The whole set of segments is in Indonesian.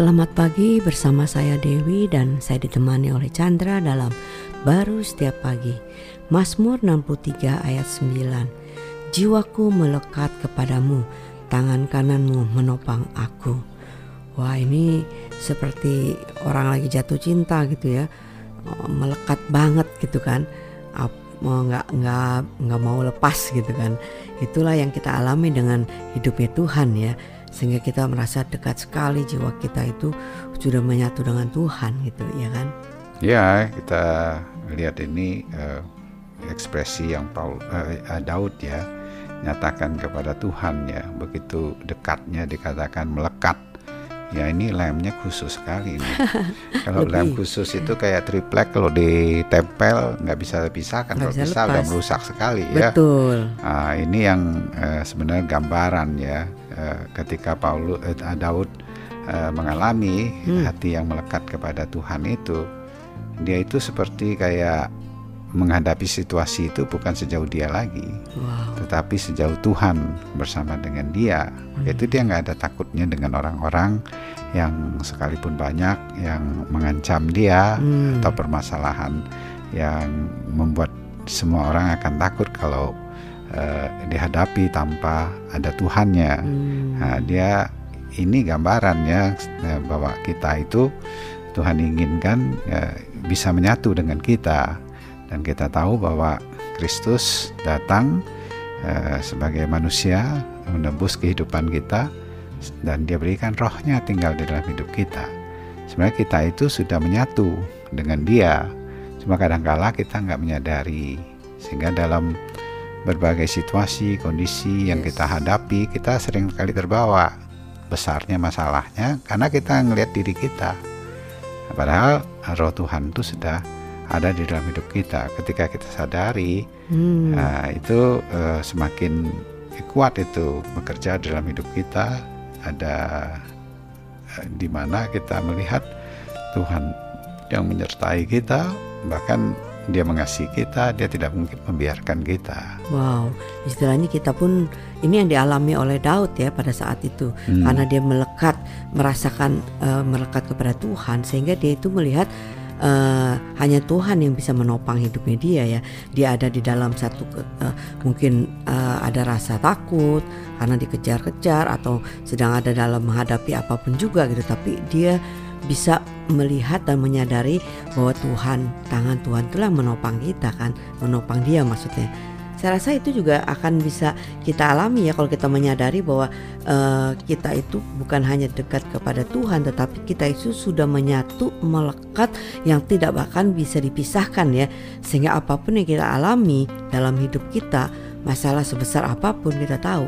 Selamat pagi bersama saya Dewi dan saya ditemani oleh Chandra dalam Baru Setiap Pagi. Mazmur 63 ayat 9. Jiwaku melekat kepadamu, tangan kananmu menopang aku. Wah ini seperti orang lagi jatuh cinta gitu ya, oh, melekat banget gitu kan, nggak nggak nggak mau lepas gitu kan. Itulah yang kita alami dengan hidupnya Tuhan ya sehingga kita merasa dekat sekali jiwa kita itu sudah menyatu dengan Tuhan gitu ya kan? Ya kita lihat ini uh, ekspresi yang Paul uh, Daud ya nyatakan kepada Tuhan ya. Begitu dekatnya dikatakan melekat ya ini lemnya khusus sekali ini. Kalau lem khusus itu kayak triplek kalau ditempel nggak bisa dipisahkan kalau bisa udah merusak sekali Betul. ya. Betul. Nah, ini yang uh, sebenarnya gambaran ya Eh, ketika Paulus uh, Daud uh, mengalami hmm. hati yang melekat kepada Tuhan itu dia itu seperti kayak menghadapi situasi itu bukan sejauh dia lagi, wow. tetapi sejauh Tuhan bersama dengan dia. Hmm. Itu dia nggak ada takutnya dengan orang-orang yang sekalipun banyak yang mengancam dia hmm. atau permasalahan yang membuat semua orang akan takut kalau uh, dihadapi tanpa ada Tuhannya. Hmm. Nah, dia ini gambarannya uh, bahwa kita itu Tuhan inginkan uh, bisa menyatu dengan kita dan kita tahu bahwa Kristus datang uh, sebagai manusia menembus kehidupan kita dan dia berikan rohnya tinggal di dalam hidup kita. Sebenarnya kita itu sudah menyatu dengan dia, cuma kadang-kala kita nggak menyadari sehingga dalam berbagai situasi, kondisi yang kita hadapi, kita sering kali terbawa besarnya masalahnya karena kita ngelihat diri kita. Padahal roh Tuhan itu sudah ada di dalam hidup kita. Ketika kita sadari, hmm. uh, itu uh, semakin kuat itu bekerja dalam hidup kita. Ada uh, di mana kita melihat Tuhan yang menyertai kita, bahkan dia mengasihi kita, dia tidak mungkin membiarkan kita. Wow, istilahnya kita pun ini yang dialami oleh Daud ya pada saat itu, hmm. karena dia melekat, merasakan uh, melekat kepada Tuhan, sehingga dia itu melihat uh, hanya Tuhan yang bisa menopang hidupnya dia ya. Dia ada di dalam satu uh, mungkin uh, ada rasa takut karena dikejar-kejar atau sedang ada dalam menghadapi apa pun juga gitu, tapi dia bisa melihat dan menyadari bahwa Tuhan, tangan Tuhan telah menopang kita kan, menopang dia maksudnya. Saya rasa itu juga akan bisa kita alami ya kalau kita menyadari bahwa uh, kita itu bukan hanya dekat kepada Tuhan tetapi kita itu sudah menyatu melekat yang tidak bahkan bisa dipisahkan ya sehingga apa pun yang kita alami dalam hidup kita masalah sebesar apa pun kita tahu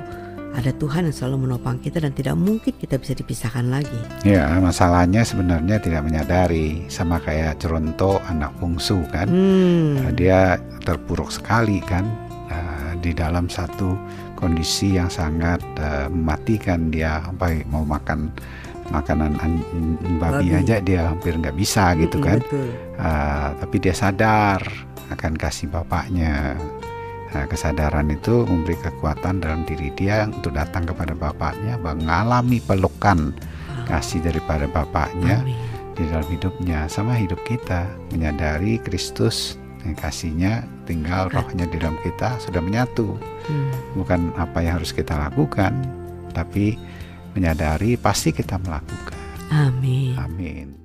ada Tuhan yang selalu menopang kita dan tidak mungkin kita bisa dipisahkan lagi. Ya, masalahnya sebenarnya tidak menyadari sama kayak Ceronto anak bungsu kan. Hmm. Dia terpuruk sekali kan di dalam satu kondisi yang sangat uh, mematikan. Dia sampai mau makan makanan babi, babi. aja dia hampir nggak bisa gitu hmm, kan. Uh, tapi dia sadar akan kasih bapaknya. Nah, kesadaran itu memberi kekuatan dalam diri dia untuk datang kepada bapaknya, mengalami pelukan kasih daripada bapaknya Amin. di dalam hidupnya, sama hidup kita, menyadari Kristus yang kasihnya tinggal rohnya di dalam kita sudah menyatu. Hmm. Bukan apa yang harus kita lakukan, tapi menyadari pasti kita melakukan. Amin. Amin.